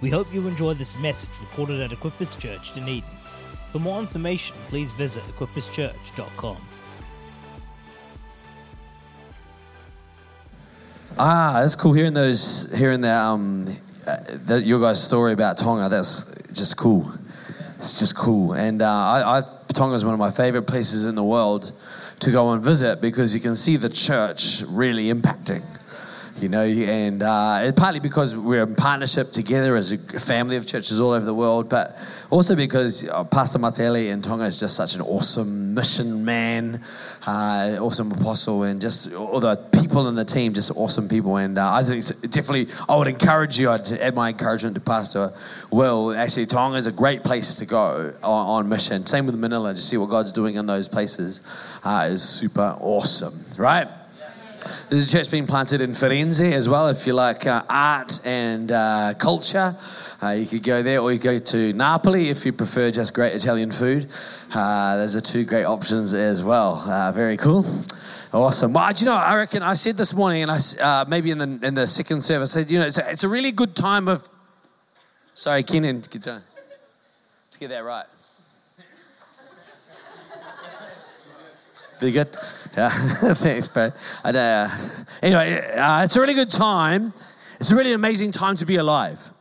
We hope you enjoy this message recorded at Equippers Church, Dunedin. For more information, please visit equipperschurch.com. Ah, that's cool hearing those, hearing that, um, that your guys' story about Tonga. That's just cool. It's just cool. And uh, I, I, Tonga is one of my favorite places in the world to go and visit because you can see the church really impacting you know, and uh, partly because we're in partnership together as a family of churches all over the world, but also because uh, Pastor Matele in Tonga is just such an awesome mission man, uh, awesome apostle, and just all the people in the team, just awesome people. And uh, I think definitely, I would encourage you, I'd add my encouragement to Pastor Will. Actually, Tonga is a great place to go on, on mission. Same with Manila, to see what God's doing in those places uh, is super awesome, right? There's a church being planted in Firenze as well. If you like uh, art and uh, culture, uh, you could go there, or you go to Napoli if you prefer just great Italian food. Uh, those are two great options as well. Uh, very cool. Awesome. Well, do you know, I reckon I said this morning, and I uh, maybe in the in the second service, I said, you know, it's a, it's a really good time of. Sorry, Kenan, to get that right. Very good. Yeah, thanks, bro. And, uh, anyway, uh, it's a really good time. It's a really amazing time to be alive.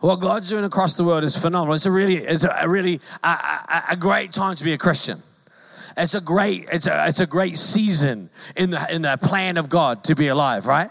What God's doing across the world is phenomenal. It's a really, it's a really, a, a, a great time to be a Christian. It's a great, it's a, it's a great season in the in the plan of God to be alive, right?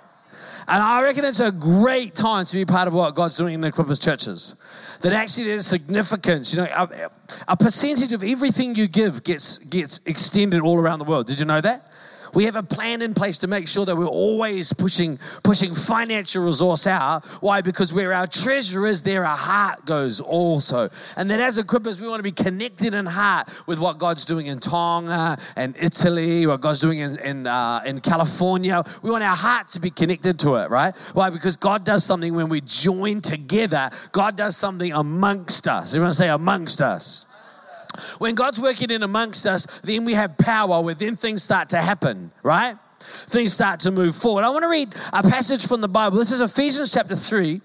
And I reckon it's a great time to be part of what God's doing in the Equippers churches that actually there's significance. You know, a, a percentage of everything you give gets, gets extended all around the world. Did you know that? We have a plan in place to make sure that we're always pushing, pushing financial resource out. Why? Because where our treasure is, there our heart goes also. And then as equippers, we want to be connected in heart with what God's doing in Tonga and Italy, what God's doing in, in, uh, in California. We want our heart to be connected to it, right? Why? Because God does something when we join together. God does something amongst us. Everyone say amongst us. When God's working in amongst us, then we have power where then things start to happen, right? Things start to move forward. I want to read a passage from the Bible. This is Ephesians chapter 3.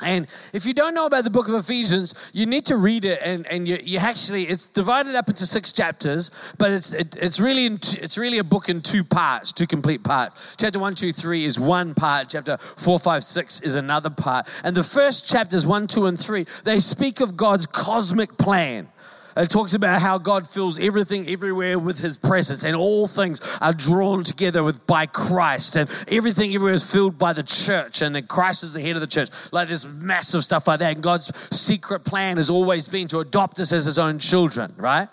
And if you don't know about the book of Ephesians, you need to read it. And, and you, you actually, it's divided up into six chapters, but it's, it, it's, really in, it's really a book in two parts, two complete parts. Chapter one, two, three is one part. Chapter four, five, six is another part. And the first chapters, one, two, and three, they speak of God's cosmic plan it talks about how God fills everything everywhere with his presence, and all things are drawn together with by Christ, and everything everywhere is filled by the church, and then Christ is the head of the church. Like this massive stuff like that. And God's secret plan has always been to adopt us as his own children, right?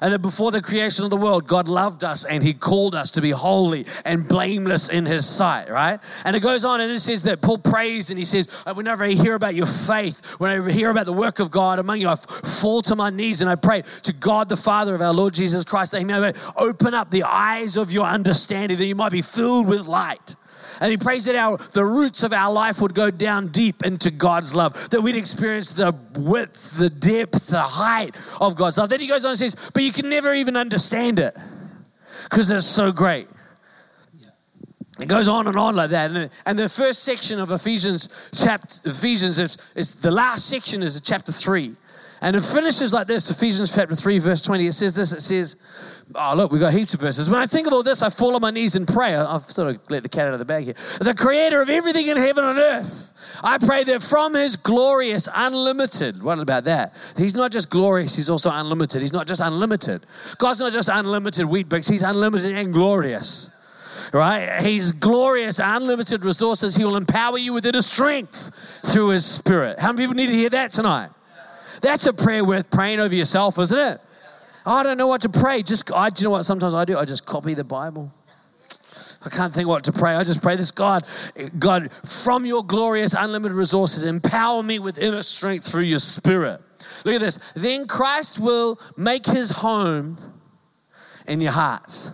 And that before the creation of the world, God loved us and He called us to be holy and blameless in His sight, right? And it goes on and it says that Paul prays and he says, uh, Whenever I hear about your faith, when I hear about the work of God among you, I fall to my knees and I pray to God the Father of our Lord Jesus Christ that He may open up the eyes of your understanding, that you might be filled with light and he prays that our the roots of our life would go down deep into God's love, that we'd experience the width, the depth, the height of God's love. Then he goes on and says, but you can never even understand it because it's so great. It goes on and on like that. And, the first section of Ephesians chapter Ephesians is, is the last section is chapter three. And it finishes like this Ephesians chapter 3, verse 20. It says this it says, Oh, look, we've got heaps of verses. When I think of all this, I fall on my knees in prayer. I've sort of let the cat out of the bag here. The creator of everything in heaven and earth. I pray that from his glorious, unlimited, what about that? He's not just glorious, he's also unlimited. He's not just unlimited. God's not just unlimited Weet-Bix, he's unlimited and glorious right? He's glorious, unlimited resources. He will empower you with inner strength through His Spirit. How many people need to hear that tonight? That's a prayer worth praying over yourself, isn't it? Oh, I don't know what to pray. Just, I, do you know what sometimes I do? I just copy the Bible. I can't think what to pray. I just pray this God, God, from your glorious, unlimited resources, empower me with inner strength through your spirit. Look at this. Then Christ will make his home in your hearts.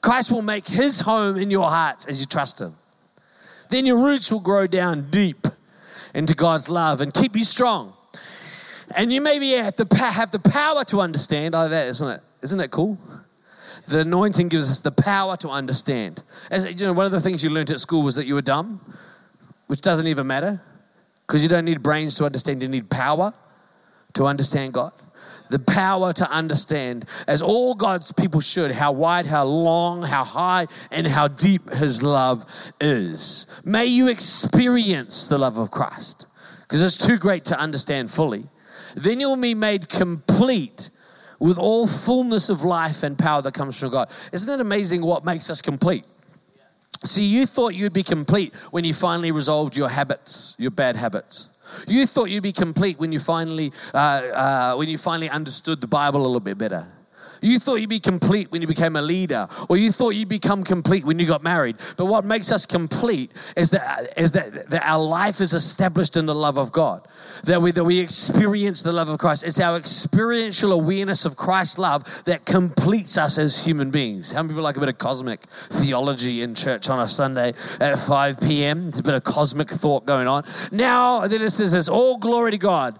Christ will make his home in your hearts as you trust him. Then your roots will grow down deep into God's love and keep you strong. And you maybe have the, have the power to understand. Oh, that isn't it? Isn't it cool? The anointing gives us the power to understand. As you know, one of the things you learned at school was that you were dumb, which doesn't even matter. Because you don't need brains to understand, you need power to understand God. The power to understand, as all God's people should, how wide, how long, how high, and how deep His love is. May you experience the love of Christ, because it's too great to understand fully. Then you'll be made complete with all fullness of life and power that comes from God. Isn't it amazing what makes us complete? See, you thought you'd be complete when you finally resolved your habits, your bad habits. You thought you'd be complete when you finally, uh, uh, when you finally understood the Bible a little bit better. You thought you'd be complete when you became a leader, or you thought you'd become complete when you got married. But what makes us complete is that, is that, that our life is established in the love of God, that we, that we experience the love of Christ. It's our experiential awareness of Christ's love that completes us as human beings. How many people like a bit of cosmic theology in church on a Sunday at 5 p.m.? There's a bit of cosmic thought going on. Now, then it says this all glory to God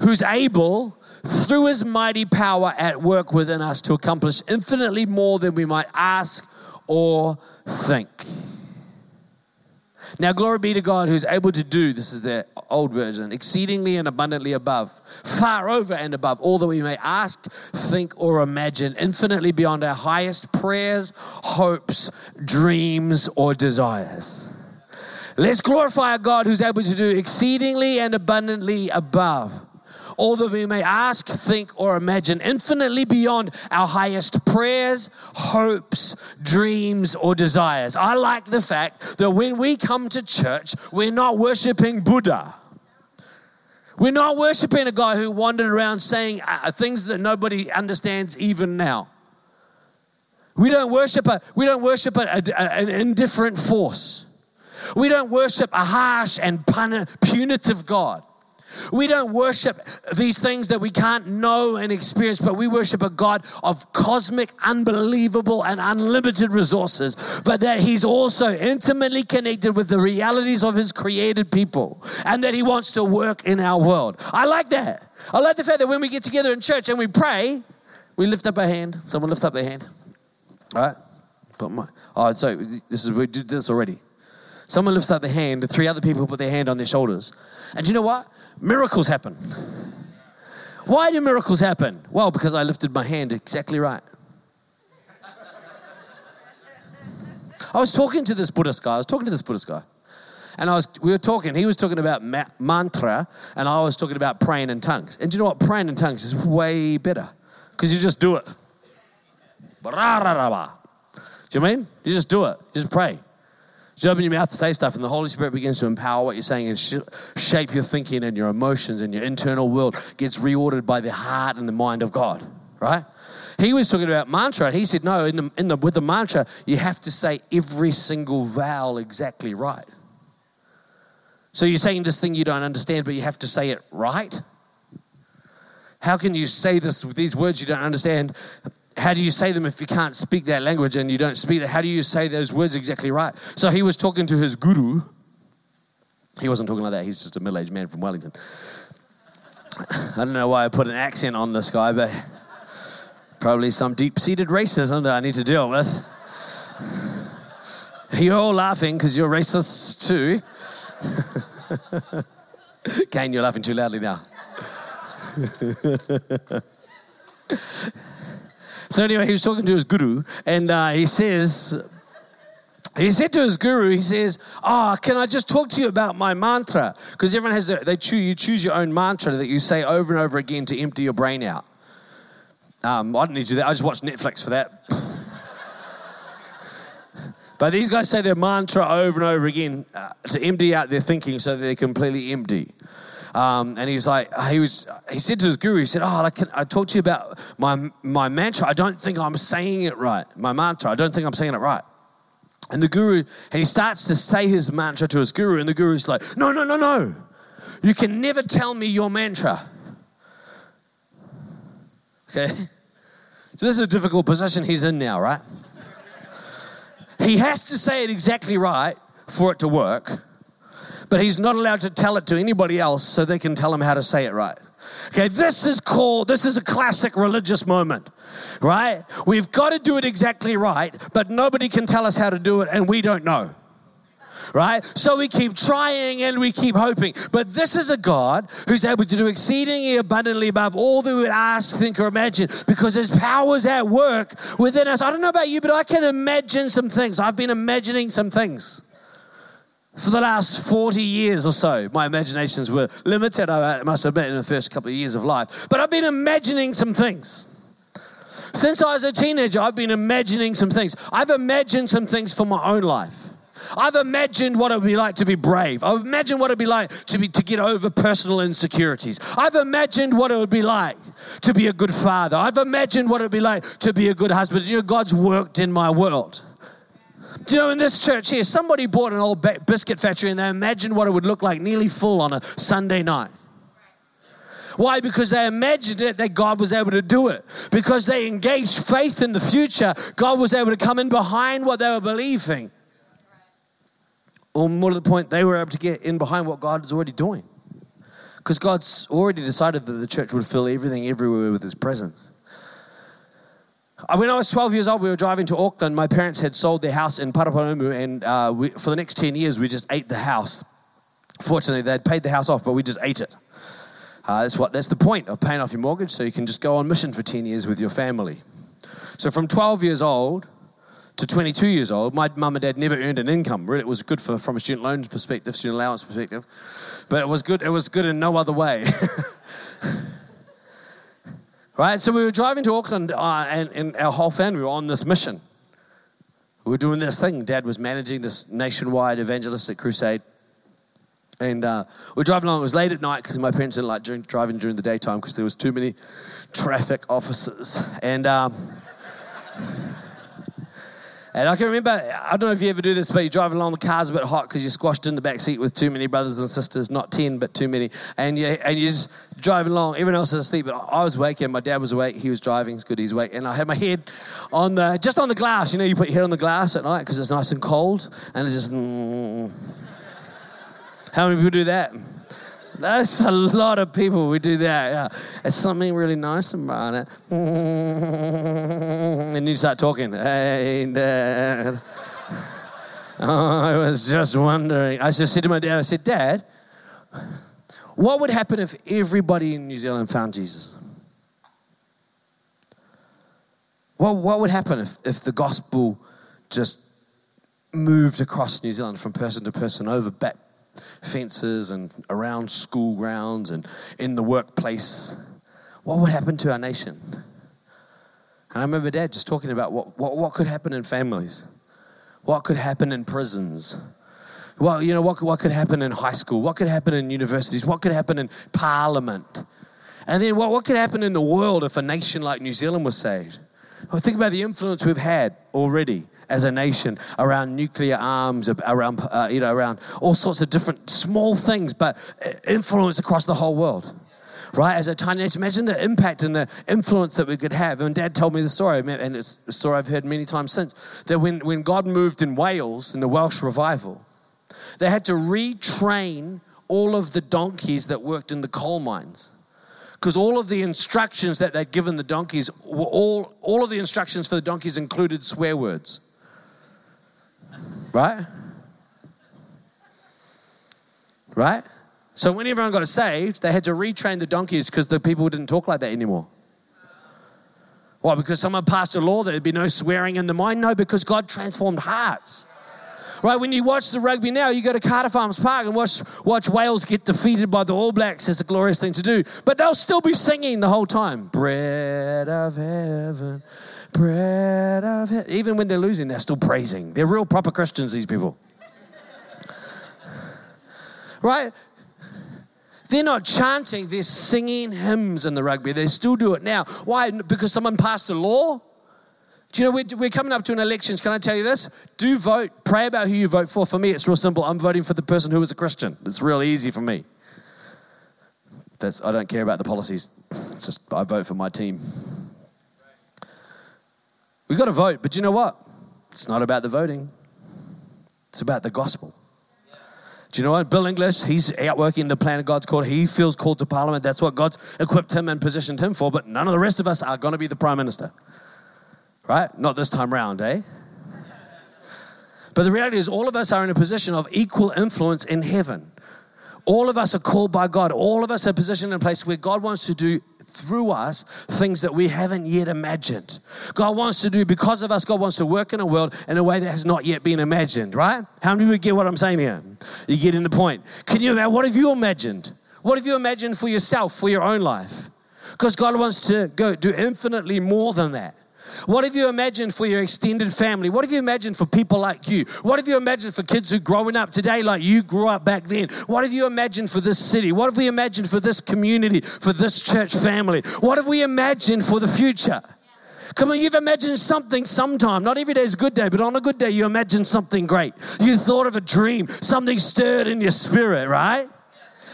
who's able through his mighty power at work within us to accomplish infinitely more than we might ask or think. Now, glory be to God who's able to do, this is the old version, exceedingly and abundantly above, far over and above all that we may ask, think, or imagine, infinitely beyond our highest prayers, hopes, dreams, or desires. Let's glorify a God who's able to do exceedingly and abundantly above all that we may ask, think, or imagine, infinitely beyond our highest prayers, hopes, dreams, or desires. I like the fact that when we come to church, we're not worshiping Buddha. We're not worshiping a guy who wandered around saying uh, things that nobody understands even now. We don't worship a, we don't worship a, a, an indifferent force. We don't worship a harsh and punitive God. We don't worship these things that we can't know and experience, but we worship a God of cosmic, unbelievable, and unlimited resources, but that He's also intimately connected with the realities of His created people and that He wants to work in our world. I like that. I like the fact that when we get together in church and we pray, we lift up our hand. Someone lifts up their hand. All right? Put my, oh, so this is, we did this already. Someone lifts up their hand, and three other people put their hand on their shoulders. And you know what? Miracles happen. Why do miracles happen? Well, because I lifted my hand exactly right. I was talking to this Buddhist guy. I was talking to this Buddhist guy. And I was, we were talking, he was talking about ma- mantra, and I was talking about praying in tongues. And do you know what? Praying in tongues is way better because you just do it. Do you mean? You just do it. You just pray. You open your mouth to say stuff, and the Holy Spirit begins to empower what you're saying and sh- shape your thinking and your emotions and your internal world gets reordered by the heart and the mind of God, right? He was talking about mantra, and he said, no, in the, in the, with the mantra, you have to say every single vowel exactly right. So you're saying this thing you don't understand, but you have to say it right? How can you say this, with these words you don't understand how do you say them if you can't speak that language and you don't speak that? How do you say those words exactly right? So he was talking to his guru. He wasn't talking like that. He's just a middle aged man from Wellington. I don't know why I put an accent on this guy, but probably some deep seated racism that I need to deal with. You're all laughing because you're racists too. Kane, you're laughing too loudly now. So anyway, he was talking to his guru, and uh, he says, he said to his guru, he says, "Oh, can I just talk to you about my mantra? Because everyone has, a, they choose, you choose your own mantra that you say over and over again to empty your brain out. Um, I don't need to do that. I just watch Netflix for that." But these guys say their mantra over and over again uh, to empty out their thinking so they're completely empty. Um, and he's like, he was, he said to his guru, he said, "Oh, I, can, I talk to you about my my mantra. I don't think I'm saying it right. My mantra. I don't think I'm saying it right." And the guru, and he starts to say his mantra to his guru, and the guru's like, "No, no, no, no! You can never tell me your mantra." Okay. So this is a difficult position he's in now, right? He has to say it exactly right for it to work but he's not allowed to tell it to anybody else so they can tell him how to say it right. Okay, this is called, this is a classic religious moment, right? We've got to do it exactly right, but nobody can tell us how to do it and we don't know. right? So we keep trying and we keep hoping. But this is a God who's able to do exceedingly abundantly above all that we would ask, think, or imagine because his power's at work within us. I don't know about you, but I can imagine some things. I've been imagining some things. For the last 40 years or so, my imaginations were limited, I must admit, in the first couple of years of life. But I've been imagining some things. Since I was a teenager, I've been imagining some things. I've imagined some things for my own life. I've imagined what it would be like to be brave. I've imagined what it would be like to, be, to get over personal insecurities. I've imagined what it would be like to be a good father. I've imagined what it would be like to be a good husband. You know, God's worked in my world. Do you know, in this church here, somebody bought an old biscuit factory and they imagined what it would look like nearly full on a Sunday night. Why? Because they imagined it that God was able to do it. Because they engaged faith in the future, God was able to come in behind what they were believing. Or more to the point, they were able to get in behind what God is already doing. Because God's already decided that the church would fill everything everywhere with His presence. Uh, when I was 12 years old, we were driving to Auckland. My parents had sold their house in Paraparaumu, and uh, we, for the next 10 years, we just ate the house. Fortunately, they'd paid the house off, but we just ate it. Uh, that's, what, that's the point of paying off your mortgage, so you can just go on mission for 10 years with your family. So from 12 years old to 22 years old, my mum and dad never earned an income. Really, it was good for, from a student loans perspective, student allowance perspective, but it was good, it was good in no other way. Right? So we were driving to Auckland, uh, and, and our whole family were on this mission. We were doing this thing. Dad was managing this nationwide evangelistic crusade. And uh, we were driving along. It was late at night because my parents didn't like during, driving during the daytime because there was too many traffic officers. And um, and I can remember, I don't know if you ever do this, but you're driving along, the car's a bit hot because you're squashed in the back seat with too many brothers and sisters, not 10, but too many. And, you, and you're just driving along, everyone else is asleep, but I was awake my dad was awake, he was driving, it's good, he's awake. And I had my head on the, just on the glass, you know, you put your head on the glass at night because it's nice and cold, and it just, mm. how many people do that? That's a lot of people we do that. Yeah. It's something really nice about it. And you start talking. Hey, Dad. Oh, I was just wondering. I just said to my dad, I said, Dad, what would happen if everybody in New Zealand found Jesus? What, what would happen if, if the gospel just moved across New Zealand from person to person over back fences and around school grounds and in the workplace, what would happen to our nation? And I remember Dad just talking about what, what, what could happen in families, what could happen in prisons. Well, you know, what, what could happen in high school? What could happen in universities? What could happen in parliament? And then what, what could happen in the world if a nation like New Zealand was saved? Well, think about the influence we've had already as a nation around nuclear arms, around, uh, you know, around all sorts of different small things, but uh, influence across the whole world. Right, as a tiny nation, imagine the impact and the influence that we could have. And Dad told me the story, and it's a story I've heard many times since. That when, when God moved in Wales in the Welsh revival, they had to retrain all of the donkeys that worked in the coal mines because all of the instructions that they'd given the donkeys were all all of the instructions for the donkeys included swear words Right? Right? So when everyone got saved, they had to retrain the donkeys because the people didn't talk like that anymore. Why? Because someone passed a law that there'd be no swearing in the mind? No, because God transformed hearts. Right, when you watch the rugby now, you go to Carter Farms Park and watch, watch Wales get defeated by the All Blacks. It's a glorious thing to do. But they'll still be singing the whole time. Bread of heaven, bread of heaven. Even when they're losing, they're still praising. They're real proper Christians, these people. right? They're not chanting, they're singing hymns in the rugby. They still do it now. Why? Because someone passed a law? Do you know, we're, we're coming up to an election. Can I tell you this? Do vote. Pray about who you vote for. For me, it's real simple. I'm voting for the person who is a Christian. It's real easy for me. That's, I don't care about the policies. It's just I vote for my team. We've got to vote, but you know what? It's not about the voting, it's about the gospel. Do you know what? Bill English, he's out working the plan of God's called. He feels called to parliament. That's what God's equipped him and positioned him for. But none of the rest of us are going to be the prime minister. Right? Not this time round, eh? But the reality is, all of us are in a position of equal influence in heaven. All of us are called by God. All of us are positioned in a place where God wants to do through us things that we haven't yet imagined. God wants to do, because of us, God wants to work in a world in a way that has not yet been imagined, right? How many of you get what I'm saying here? You get in the point. Can you imagine? What have you imagined? What have you imagined for yourself, for your own life? Because God wants to go do infinitely more than that. What have you imagined for your extended family? What have you imagined for people like you? What have you imagined for kids who growing up today like you grew up back then? What have you imagined for this city? What have we imagined for this community, for this church family? What have we imagined for the future? Come on, you've imagined something sometime. Not every day is a good day, but on a good day, you imagine something great. You thought of a dream, something stirred in your spirit, right?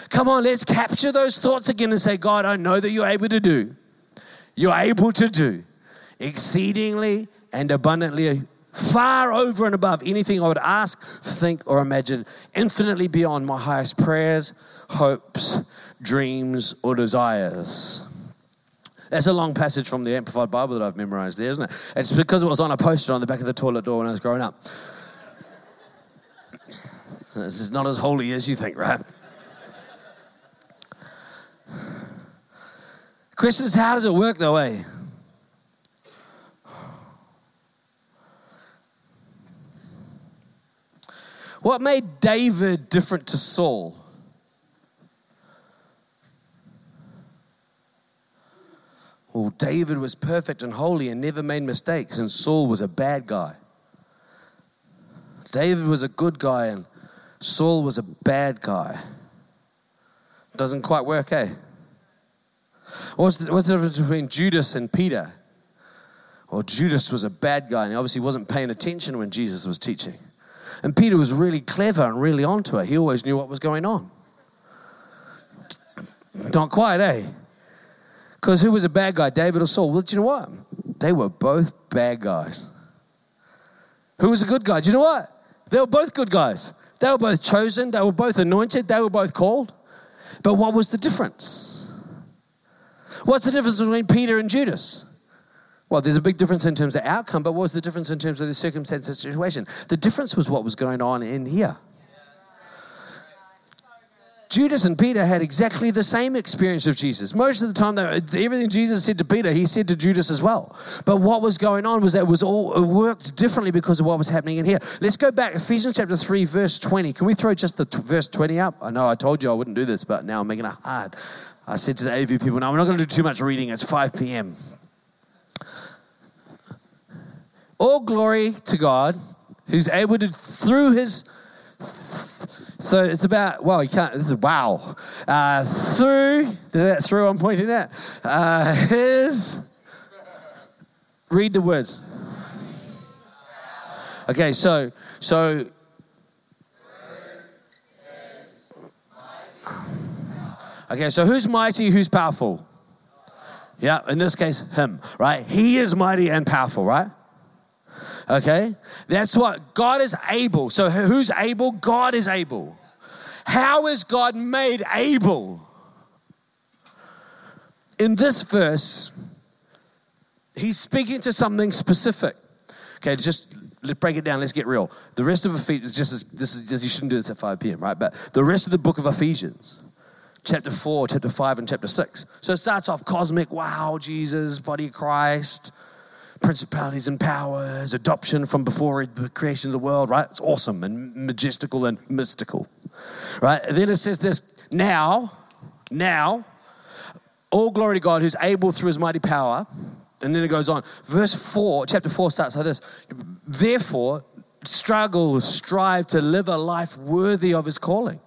Come on, let's capture those thoughts again and say, God, I know that you're able to do. You're able to do exceedingly and abundantly, far over and above anything I would ask, think, or imagine, infinitely beyond my highest prayers, hopes, dreams, or desires. That's a long passage from the Amplified Bible that I've memorized there, isn't it? It's because it was on a poster on the back of the toilet door when I was growing up. It's not as holy as you think, right? Question is, how does it work though, eh? What made David different to Saul? Well, David was perfect and holy and never made mistakes, and Saul was a bad guy. David was a good guy, and Saul was a bad guy. Doesn't quite work, eh? What's the, what's the difference between Judas and Peter? Well, Judas was a bad guy, and he obviously wasn't paying attention when Jesus was teaching. And Peter was really clever and really onto it. He always knew what was going on. Not quite, eh? Because who was a bad guy, David or Saul? Well, do you know what? They were both bad guys. Who was a good guy? Do you know what? They were both good guys. They were both chosen, they were both anointed, they were both called. But what was the difference? What's the difference between Peter and Judas? Well, there's a big difference in terms of outcome, but what was the difference in terms of the circumstance and situation? The difference was what was going on in here. Judas and Peter had exactly the same experience of Jesus. Most of the time, everything Jesus said to Peter, he said to Judas as well. But what was going on was that it was all it worked differently because of what was happening in here. Let's go back, Ephesians chapter 3, verse 20. Can we throw just the t- verse 20 up? I know I told you I wouldn't do this, but now I'm making it hard. I said to the AV people, no, we're not going to do too much reading. It's 5 p.m. All glory to God, who's able to, through his. So it's about, well, you can't, this is wow. Uh, through, that through I'm pointing at, uh, his. Read the words. Okay, so, so. Okay, so who's mighty, who's powerful? Yeah, in this case, him, right? He is mighty and powerful, right? Okay? That's what God is able. So who's able? God is able. How is God made able? In this verse, he's speaking to something specific. Okay, just let's break it down. Let's get real. The rest of Ephesians, just this is you shouldn't do this at 5 p.m., right? But the rest of the book of Ephesians, chapter 4, chapter 5, and chapter 6. So it starts off cosmic, wow, Jesus, body of Christ, principalities and powers, adoption from before the creation of the world, right? It's awesome and majestical and mystical, right? And then it says this now, now, all glory to God who's able through his mighty power. And then it goes on. Verse 4, chapter 4 starts like this Therefore, struggle, strive to live a life worthy of his calling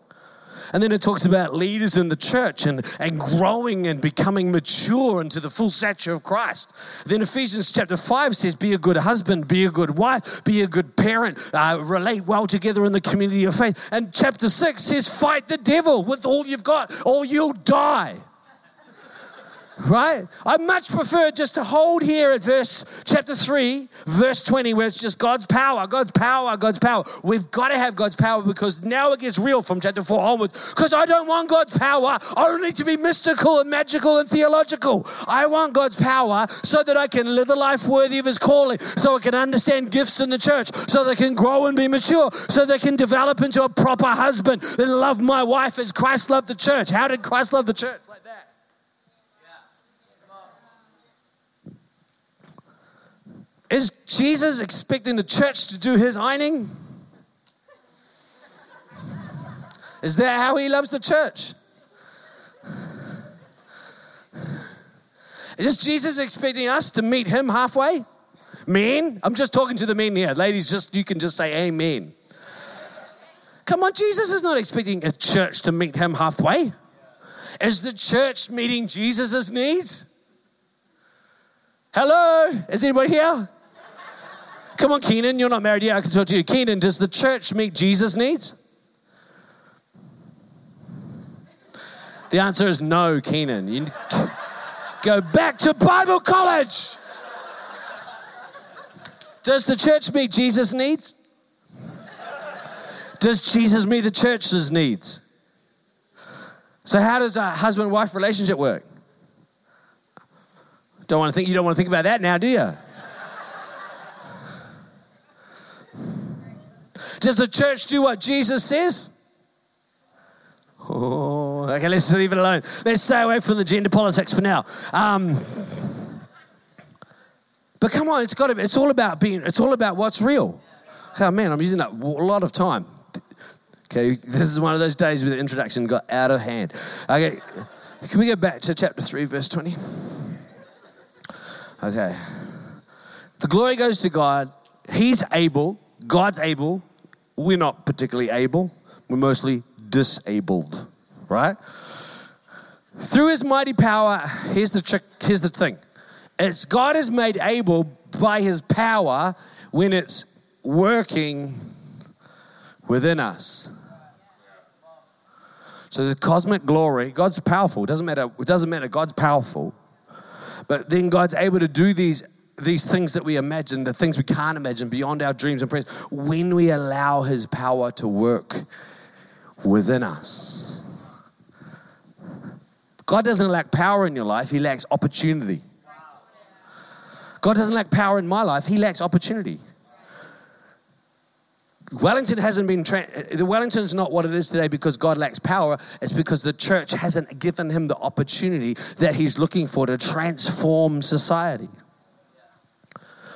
and then it talks about leaders in the church and, and growing and becoming mature into the full stature of Christ. Then Ephesians chapter 5 says, Be a good husband, be a good wife, be a good parent, uh, relate well together in the community of faith. And chapter 6 says, Fight the devil with all you've got, or you'll die. Right? I much prefer just to hold here at verse chapter 3, verse 20, where it's just God's power, God's power, God's power. We've got to have God's power because now it gets real from chapter 4 onwards. Because I don't want God's power only to be mystical and magical and theological. I want God's power so that I can live a life worthy of His calling, so I can understand gifts in the church, so they can grow and be mature, so they can develop into a proper husband and love my wife as Christ loved the church. How did Christ love the church? Is Jesus expecting the church to do his ironing? Is that how he loves the church? Is Jesus expecting us to meet him halfway? Men? I'm just talking to the men here. Ladies, just you can just say amen. Come on, Jesus is not expecting a church to meet him halfway. Is the church meeting Jesus' needs? Hello? Is anybody here? Come on, Keenan, you're not married yet. I can talk to you. Keenan, does the church meet Jesus' needs? The answer is no, Keenan. You go back to Bible college. Does the church meet Jesus' needs? Does Jesus meet the church's needs? So, how does a husband wife relationship work? Don't want to think, you don't want to think about that now, do you? Does the church do what Jesus says? Oh, okay, let's leave it alone. Let's stay away from the gender politics for now. Um, but come on, it's got to be, it's all about being, it's all about what's real. Oh man, I'm using that a lot of time. Okay, this is one of those days where the introduction got out of hand. Okay, can we go back to chapter 3, verse 20? Okay. The glory goes to God. He's able, God's able we're not particularly able, we're mostly disabled, right? Through his mighty power, here's the trick, here's the thing. It's God is made able by his power when it's working within us. So the cosmic glory, God's powerful. It doesn't matter, it doesn't matter, God's powerful. But then God's able to do these these things that we imagine, the things we can't imagine beyond our dreams and prayers, when we allow His power to work within us. God doesn't lack power in your life, He lacks opportunity. God doesn't lack power in my life, He lacks opportunity. Wellington hasn't been, tra- the Wellington's not what it is today because God lacks power. It's because the church hasn't given him the opportunity that he's looking for to transform society.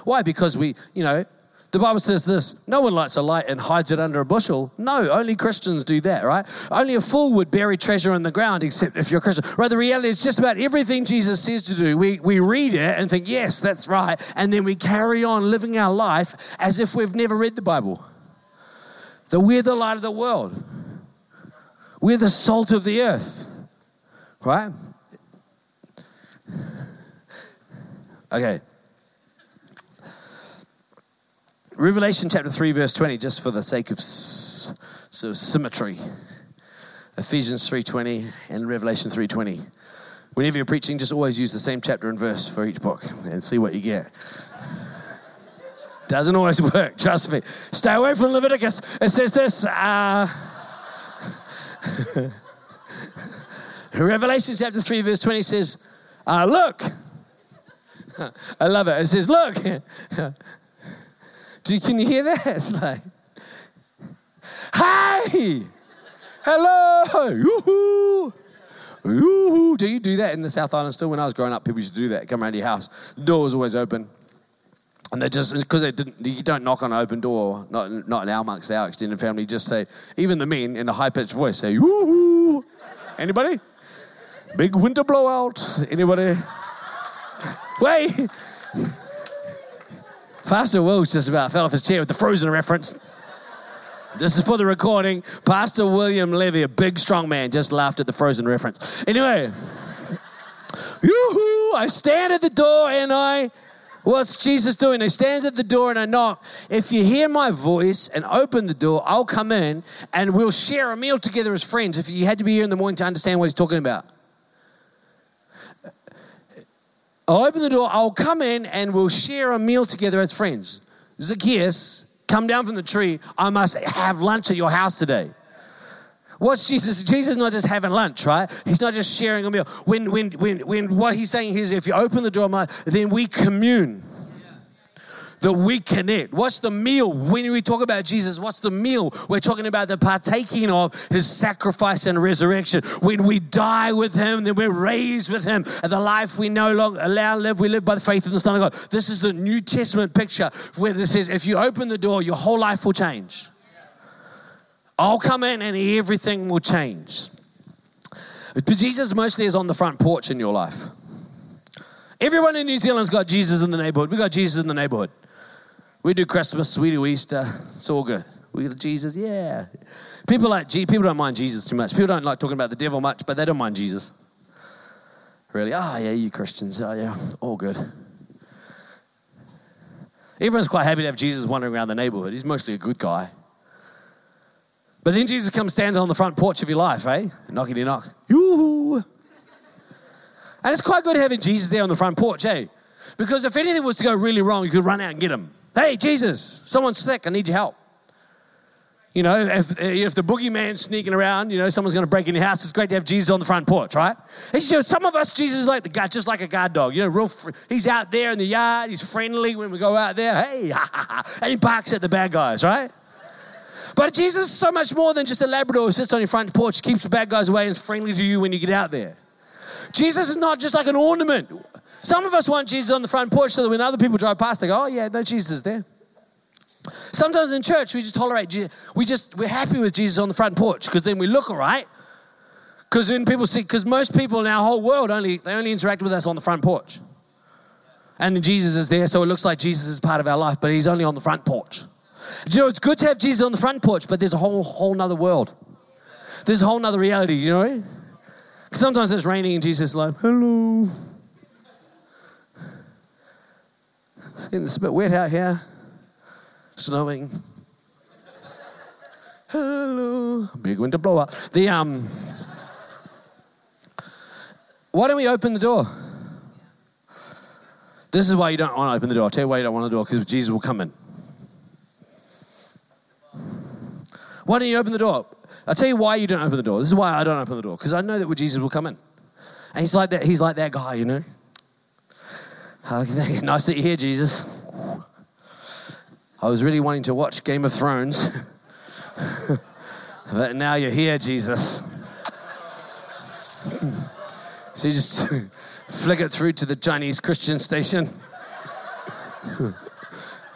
Why? Because we, you know, the Bible says this no one lights a light and hides it under a bushel. No, only Christians do that, right? Only a fool would bury treasure in the ground, except if you're a Christian. Right? The reality is just about everything Jesus says to do. We, we read it and think, yes, that's right. And then we carry on living our life as if we've never read the Bible. That we're the light of the world, we're the salt of the earth, right? Okay. Revelation chapter 3, verse 20, just for the sake of sort of symmetry. Ephesians 3.20 and Revelation 3.20. Whenever you're preaching, just always use the same chapter and verse for each book and see what you get. Doesn't always work, trust me. Stay away from Leviticus. It says this. Uh, Revelation chapter 3, verse 20 says, uh, Look, I love it. It says, Look, do can you hear that? It's like, hi, hello, yoo-hoo. Yoo-hoo. Do you do that in the South Island still? When I was growing up, people used to do that. Come around your house, door was always open. And they just, because they didn't, you don't knock on an open door, not, not now amongst our extended family, just say, even the men in a high pitched voice say, woohoo. Anybody? Big winter blowout. Anybody? Wait. Pastor Wills just about fell off his chair with the Frozen reference. This is for the recording. Pastor William Levy, a big strong man, just laughed at the Frozen reference. Anyway, yoo-hoo, I stand at the door and I, what's Jesus doing? I stand at the door and I knock. If you hear my voice and open the door, I'll come in and we'll share a meal together as friends. If you had to be here in the morning to understand what he's talking about. I'll open the door, I'll come in and we'll share a meal together as friends. Zacchaeus, come down from the tree. I must have lunch at your house today. What's Jesus? Jesus is not just having lunch, right? He's not just sharing a meal. When, when, when, when what he's saying is if you open the door, then we commune that we connect. What's the meal? When we talk about Jesus, what's the meal? We're talking about the partaking of his sacrifice and resurrection. When we die with him, then we're raised with him. And the life we no longer allow live, we live by the faith in the Son of God. This is the New Testament picture where this says if you open the door, your whole life will change. I'll come in and everything will change. But Jesus mostly is on the front porch in your life. Everyone in New Zealand's got Jesus in the neighborhood. We got Jesus in the neighborhood. We do Christmas, we do Easter. It's all good. We got Jesus, yeah. People like people don't mind Jesus too much. People don't like talking about the devil much, but they don't mind Jesus. Really? Oh yeah, you Christians. Oh yeah, all good. Everyone's quite happy to have Jesus wandering around the neighborhood. He's mostly a good guy. But then Jesus comes standing on the front porch of your life, eh? Knockity knock. Yoo-hoo. And it's quite good having Jesus there on the front porch, eh? Because if anything was to go really wrong, you could run out and get him. Hey, Jesus, someone's sick. I need your help. You know, if, if the boogeyman's sneaking around, you know, someone's going to break in your house, it's great to have Jesus on the front porch, right? You know, some of us, Jesus is like the guy, just like a guard dog. You know, real. Fr- he's out there in the yard. He's friendly when we go out there. Hey, and he barks at the bad guys, right? But Jesus is so much more than just a Labrador who sits on your front porch, keeps the bad guys away, and is friendly to you when you get out there. Jesus is not just like an ornament. Some of us want Jesus on the front porch so that when other people drive past, they go, oh, yeah, no, Jesus is there. Sometimes in church, we just tolerate, Jesus. we just, we're happy with Jesus on the front porch because then we look all right. Because when people see, because most people in our whole world only, they only interact with us on the front porch. And Jesus is there, so it looks like Jesus is part of our life, but he's only on the front porch. Do you know, it's good to have Jesus on the front porch, but there's a whole, whole nother world. There's a whole nother reality, you know? Sometimes it's raining and Jesus is like, hello. It's a bit wet out here, snowing. Hello, big winter up. The um, why don't we open the door? This is why you don't want to open the door. I'll tell you why you don't want the door because Jesus will come in. Why don't you open the door? I'll tell you why you don't open the door. This is why I don't open the door because I know that Jesus will come in, and he's like that. He's like that guy, you know. nice that you're here, Jesus. I was really wanting to watch Game of Thrones, but now you're here, Jesus. so you just flick it through to the Chinese Christian station.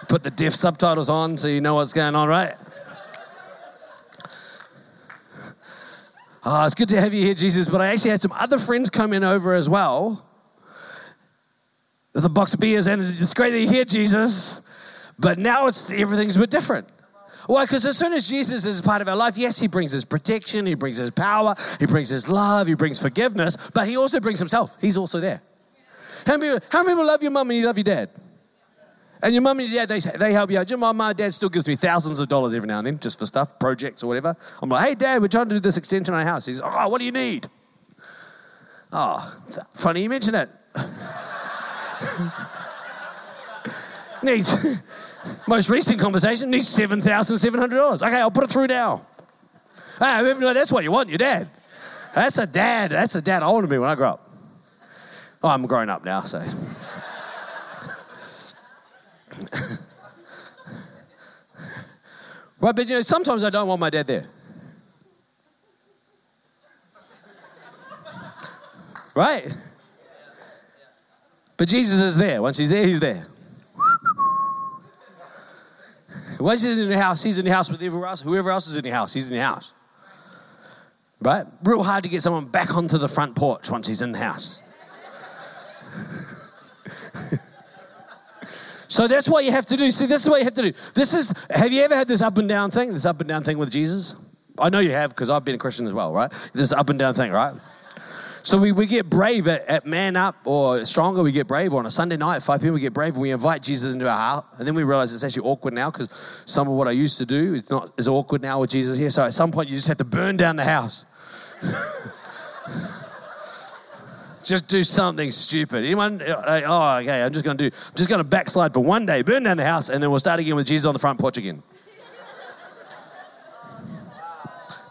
Put the deaf subtitles on so you know what's going on, right? Oh, it's good to have you here, Jesus. But I actually had some other friends come in over as well a box of beers, and it's great that you're here, Jesus. But now it's everything's a bit different. Why? Because as soon as Jesus is part of our life, yes, he brings his protection, he brings his power, he brings his love, he brings forgiveness, but he also brings himself. He's also there. How many people, how many people love your mum and you love your dad? And your mum and your dad, they, they help you out. Your mum, my dad still gives me thousands of dollars every now and then just for stuff, projects or whatever. I'm like, hey, dad, we're trying to do this extension on our house. He's, oh, what do you need? Oh, funny you mention it. needs, most recent conversation, needs $7,700. Okay, I'll put it through now. Ah, hey, that's what you want, your dad. That's a dad. That's a dad I want to be when I grow up. Oh, I'm growing up now, so. right, but you know, sometimes I don't want my dad there. Right? But Jesus is there. Once he's there, he's there. Once he's in the house, he's in the house with everyone else. Whoever else is in the house, he's in the house. Right? Real hard to get someone back onto the front porch once he's in the house. so that's what you have to do. See, this is what you have to do. This is, have you ever had this up and down thing? This up and down thing with Jesus? I know you have because I've been a Christian as well, right? This up and down thing, right? So we, we get brave at, at, Man Up or Stronger, we get brave. On a Sunday night at 5 p.m., we get brave and we invite Jesus into our house. And then we realize it's actually awkward now because some of what I used to do it's not as awkward now with Jesus here. So at some point, you just have to burn down the house. Just do something stupid. Anyone? Oh, okay. I'm just going to do. I'm just going to backslide for one day, burn down the house, and then we'll start again with Jesus on the front porch again.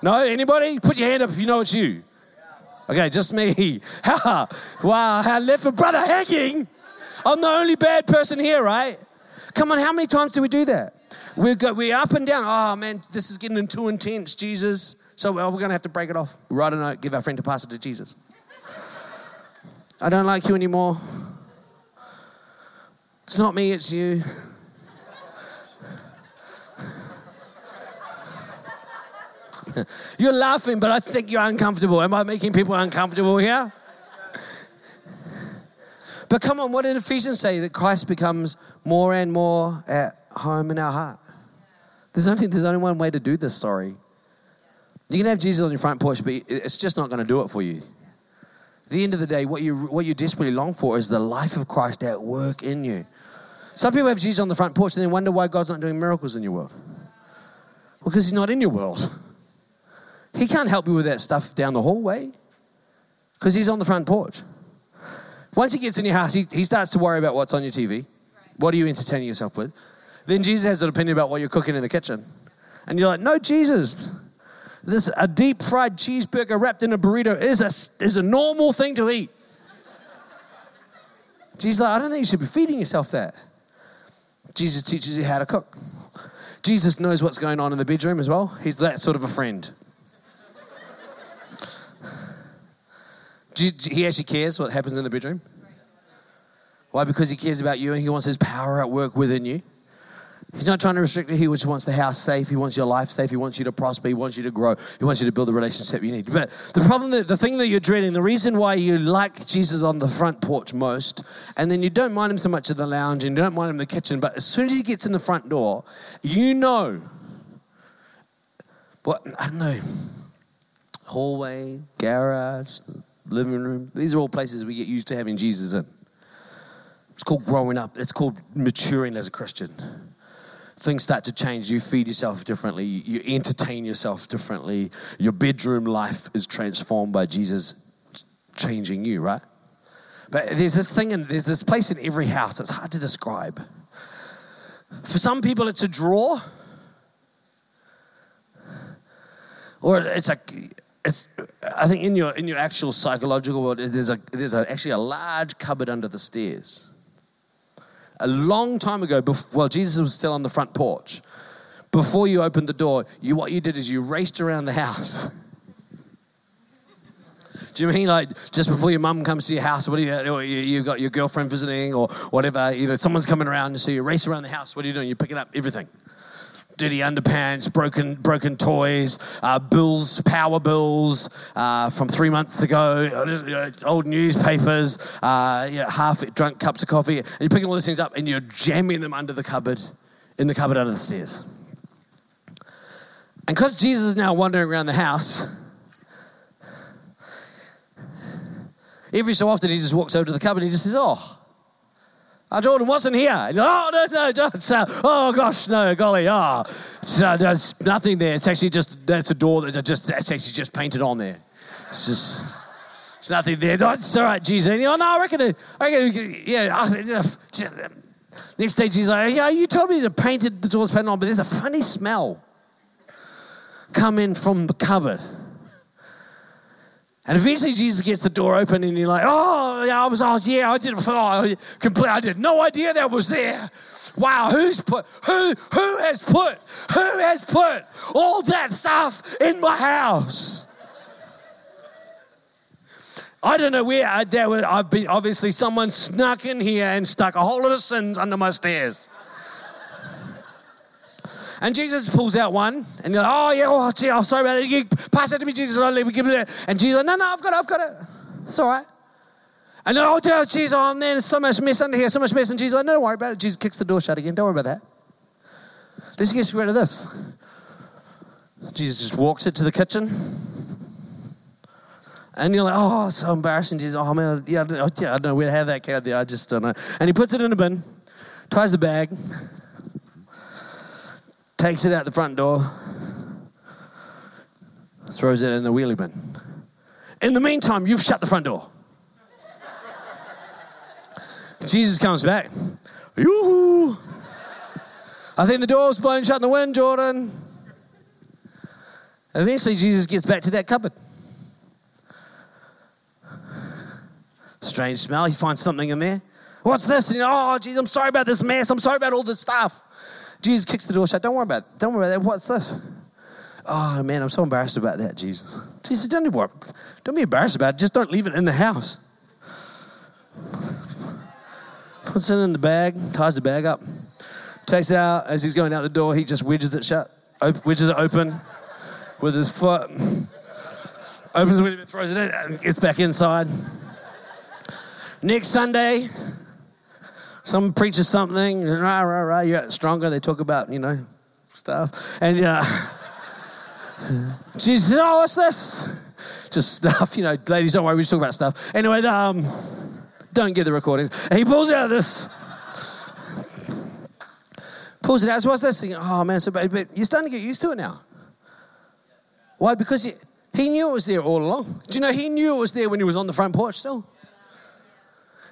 No, anybody? Put your hand up if you know it's you. Okay, just me. wow, I left a brother hanging. I'm the only bad person here, right? Come on, how many times do we do that? We're, go, we're up and down. Oh, man, this is getting too intense, Jesus. So well, we're going to have to break it off. Write a note, give our friend to pass it to Jesus. I don't like you anymore. It's not me, it's you. You're laughing, but I think you're uncomfortable. Am I making people uncomfortable here? But come on, what did Ephesians say? That Christ becomes more and more at home in our heart. There's only, there's only one way to do this, sorry. You can have Jesus on your front porch, but it's just not going to do it for you. At the end of the day, what you, what you desperately long for is the life of Christ at work in you. Some people have Jesus on the front porch and they wonder why God's not doing miracles in your world. Well, because He's not in your world. He can't help you with that stuff down the hallway because He's on the front porch. Once He gets in your house, he, he starts to worry about what's on your TV. What are you entertaining yourself with? Then Jesus has an opinion about what you're cooking in the kitchen. And you're like, no, Jesus, this a deep fried cheeseburger wrapped in a burrito is a, is a normal thing to eat. Jesus like, I don't think you should be feeding yourself that. Jesus teaches you how to cook. Jesus knows what's going on in the bedroom as well. He's that sort of a friend. He actually cares what happens in the bedroom. Why? Because he cares about you and he wants his power at work within you. He's not trying to restrict you. He just wants the house safe. He wants your life safe. He wants you to prosper. He wants you to grow. He wants you to build the relationship you need. But the problem, that, the thing that you're dreading, the reason why you like Jesus on the front porch most, and then you don't mind him so much in the lounge and you don't mind him in the kitchen, but as soon as he gets in the front door, you know what, I don't know, hallway, garage, living room. These are all places we get used to having Jesus in. It's called growing up, it's called maturing as a Christian things start to change. You feed yourself differently, you entertain yourself differently. Your bedroom life is transformed by Jesus changing you, right? But there's this thing, and there's this place in every house. It's hard to describe. For some people, it's a drawer, or it's a. It's, I think in your in your actual psychological world, there's a there's a, actually a large cupboard under the stairs a long time ago, before, well, Jesus was still on the front porch. Before you opened the door, you, what you did is you raced around the house. Do you mean like just before your mum comes to your house, what do you, you, you got your girlfriend visiting or whatever, you know, someone's coming around, so you race around the house. What are you doing? You're picking up everything dirty underpants, broken broken toys, uh, bills, power bills uh, from three months ago, uh, old newspapers, uh, half drunk cups of coffee, and you're picking all these things up and you're jamming them under the cupboard, in the cupboard under the stairs. And because Jesus is now wandering around the house, every so often he just walks over to the cupboard and he just says, "Oh." I Jordan wasn't here. Oh, no, no, don't. Uh, oh, gosh, no, golly, oh. So there's nothing there. It's actually just, that's a door that's just, that's actually just painted on there. It's just, it's nothing there. No, it's all right, Jesus. And, oh, no, I reckon, I reckon, yeah. Next day, Jesus like, yeah, you told me to painted, the door's painted on, but there's a funny smell coming from the cupboard. And eventually Jesus gets the door open and you're like, oh, yeah, I was, oh, yeah, I did, oh, complete, I did no idea that was there. Wow, who's put, who, who has put, who has put all that stuff in my house? I don't know where I, there were, I've been, obviously someone snuck in here and stuck a whole lot of sins under my stairs. And Jesus pulls out one, and you're like, oh, yeah, oh, gee, oh, sorry about that. You pass it to me, Jesus. I'll leave it, give it there. And Jesus no, no, I've got it, I've got it. It's all right. And then, oh, oh Jesus, oh, man, there's so much mess under here, so much mess. And Jesus like, no, don't worry about it. Jesus kicks the door shut again. Don't worry about that. Let's get rid of this. Jesus just walks it to the kitchen. And you're like, oh, so embarrassing. Jesus, oh, man, yeah, I don't know where to have that cat there. I just don't know. And he puts it in a bin, ties the bag, takes it out the front door, throws it in the wheelie bin. In the meantime, you've shut the front door. Jesus comes back. Yoo-hoo! I think the door's blown shut in the wind, Jordan. Eventually, Jesus gets back to that cupboard. Strange smell. He finds something in there. What's this? And oh, Jesus, I'm sorry about this mess. I'm sorry about all this stuff. Jesus kicks the door shut. Don't worry about it. Don't worry about that. What's this? Oh, man, I'm so embarrassed about that, Jesus. Jesus, don't, worry. don't be embarrassed about it. Just don't leave it in the house. Puts it in the bag, ties the bag up, takes it out. As he's going out the door, he just wedges it shut, op- wedges it open with his foot, opens window, throws it in, and gets back inside. Next Sunday, someone preaches something, rah, rah, rah, you're stronger. They talk about, you know, stuff. And uh, she says, oh, what's this? Just stuff, you know, ladies, don't worry, we just talk about stuff. Anyway, um, don't get the recordings. He pulls out this, pulls it out. What's this thing? Oh, man, so, but, but you're starting to get used to it now. Why? Because he, he knew it was there all along. Do you know he knew it was there when he was on the front porch still?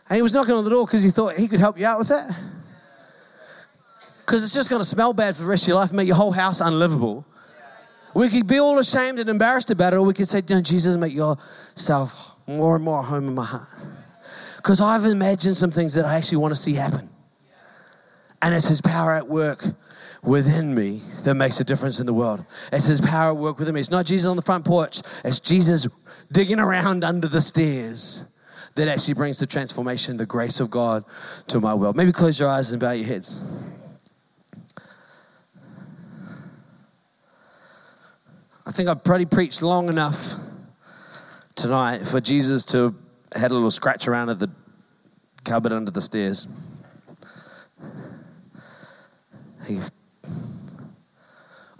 And he was knocking on the door because he thought he could help you out with that. Because it's just going to smell bad for the rest of your life, make your whole house unlivable. We could be all ashamed and embarrassed about it, or we could say, no, Jesus, make yourself more and more home in my heart. Because I've imagined some things that I actually want to see happen. And it's His power at work within me that makes a difference in the world. It's His power at work within me. It's not Jesus on the front porch, it's Jesus digging around under the stairs that actually brings the transformation, the grace of God to my world. Maybe close your eyes and bow your heads. I think I've probably preached long enough tonight for Jesus to had a little scratch around at the cupboard under the stairs. He's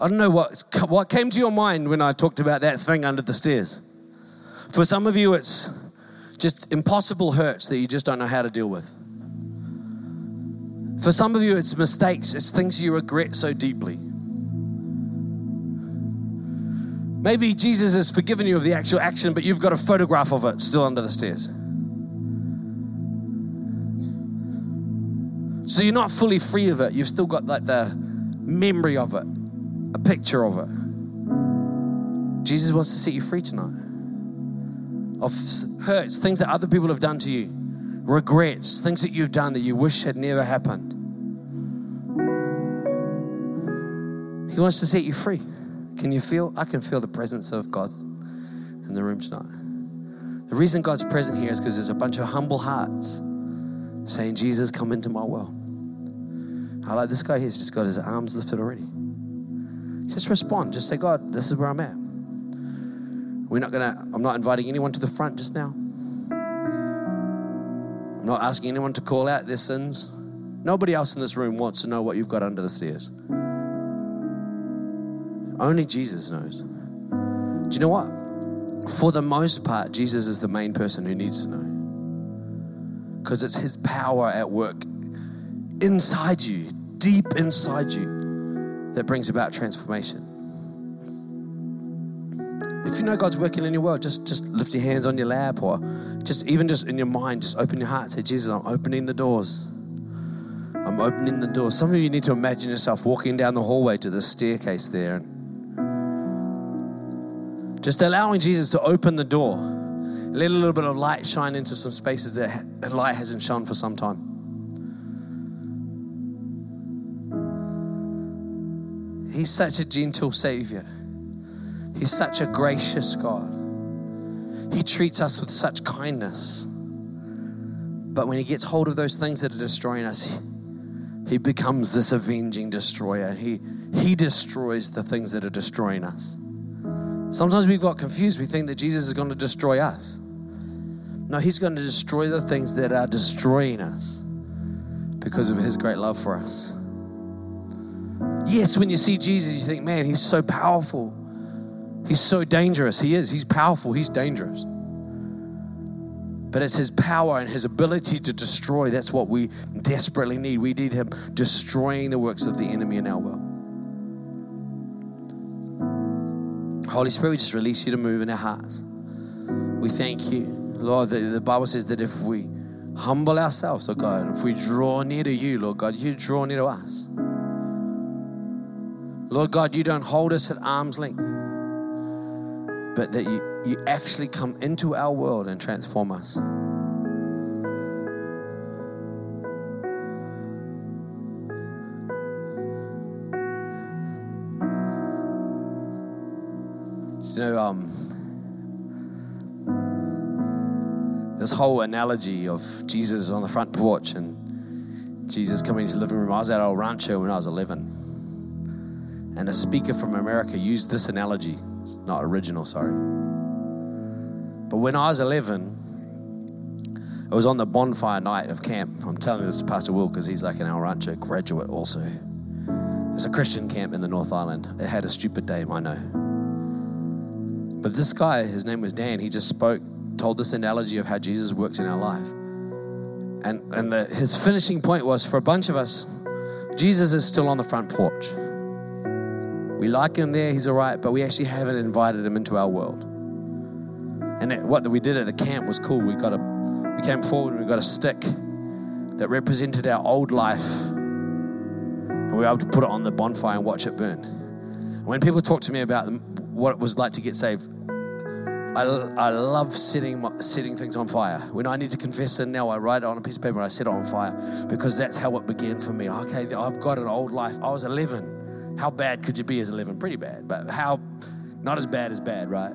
I don't know what, what came to your mind when I talked about that thing under the stairs. For some of you, it's just impossible hurts that you just don't know how to deal with. For some of you, it's mistakes, it's things you regret so deeply. Maybe Jesus has forgiven you of the actual action, but you've got a photograph of it still under the stairs. So you're not fully free of it. You've still got like the memory of it, a picture of it. Jesus wants to set you free tonight of hurts, things that other people have done to you, regrets, things that you've done that you wish had never happened. He wants to set you free. Can you feel? I can feel the presence of God in the room tonight. The reason God's present here is because there's a bunch of humble hearts saying, Jesus, come into my world. I like this guy He's just got his arms lifted already. Just respond. Just say, God, this is where I'm at. We're not gonna, I'm not inviting anyone to the front just now. I'm not asking anyone to call out their sins. Nobody else in this room wants to know what you've got under the stairs. Only Jesus knows. Do you know what? For the most part, Jesus is the main person who needs to know. Because it's his power at work inside you, deep inside you, that brings about transformation. If you know God's working in your world, just, just lift your hands on your lap or just even just in your mind, just open your heart. Say, Jesus, I'm opening the doors. I'm opening the doors. Some of you need to imagine yourself walking down the hallway to the staircase there and just allowing Jesus to open the door. Let a little bit of light shine into some spaces that light hasn't shone for some time. He's such a gentle Savior. He's such a gracious God. He treats us with such kindness. But when he gets hold of those things that are destroying us, he becomes this avenging destroyer. He, he destroys the things that are destroying us. Sometimes we've got confused. We think that Jesus is going to destroy us. No, he's going to destroy the things that are destroying us because of his great love for us. Yes, when you see Jesus, you think, man, he's so powerful. He's so dangerous. He is. He's powerful. He's dangerous. But it's his power and his ability to destroy that's what we desperately need. We need him destroying the works of the enemy in our world. Holy Spirit, we just release you to move in our hearts. We thank you. Lord, the, the Bible says that if we humble ourselves, Lord God. If we draw near to you, Lord God, you draw near to us. Lord God, you don't hold us at arm's length, but that you, you actually come into our world and transform us. Know, um, this whole analogy of Jesus on the front porch and Jesus coming into the living room. I was at El Rancho when I was 11. And a speaker from America used this analogy. It's not original, sorry. But when I was 11, it was on the bonfire night of camp. I'm telling this to Pastor Will because he's like an El Rancho graduate also. It's a Christian camp in the North Island. It had a stupid name, I know. But this guy, his name was Dan, he just spoke, told this analogy of how Jesus works in our life. And, and the, his finishing point was for a bunch of us, Jesus is still on the front porch. We like him there, he's all right, but we actually haven't invited him into our world. And what we did at the camp was cool. We got a, we came forward and we got a stick that represented our old life, and we were able to put it on the bonfire and watch it burn. When people talk to me about what it was like to get saved, I, I love setting, setting things on fire. When I need to confess sin now, I write it on a piece of paper and I set it on fire because that's how it began for me. Okay, I've got an old life. I was 11. How bad could you be as 11? Pretty bad, but how, not as bad as bad, right?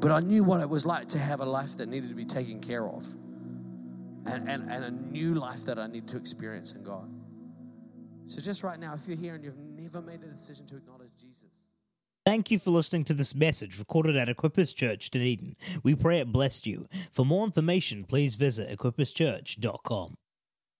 But I knew what it was like to have a life that needed to be taken care of and, and, and a new life that I need to experience in God. So, just right now, if you're here and you've never made a decision to acknowledge Jesus, Thank you for listening to this message recorded at Equippers Church, Dunedin. We pray it blessed you. For more information, please visit equipperschurch.com.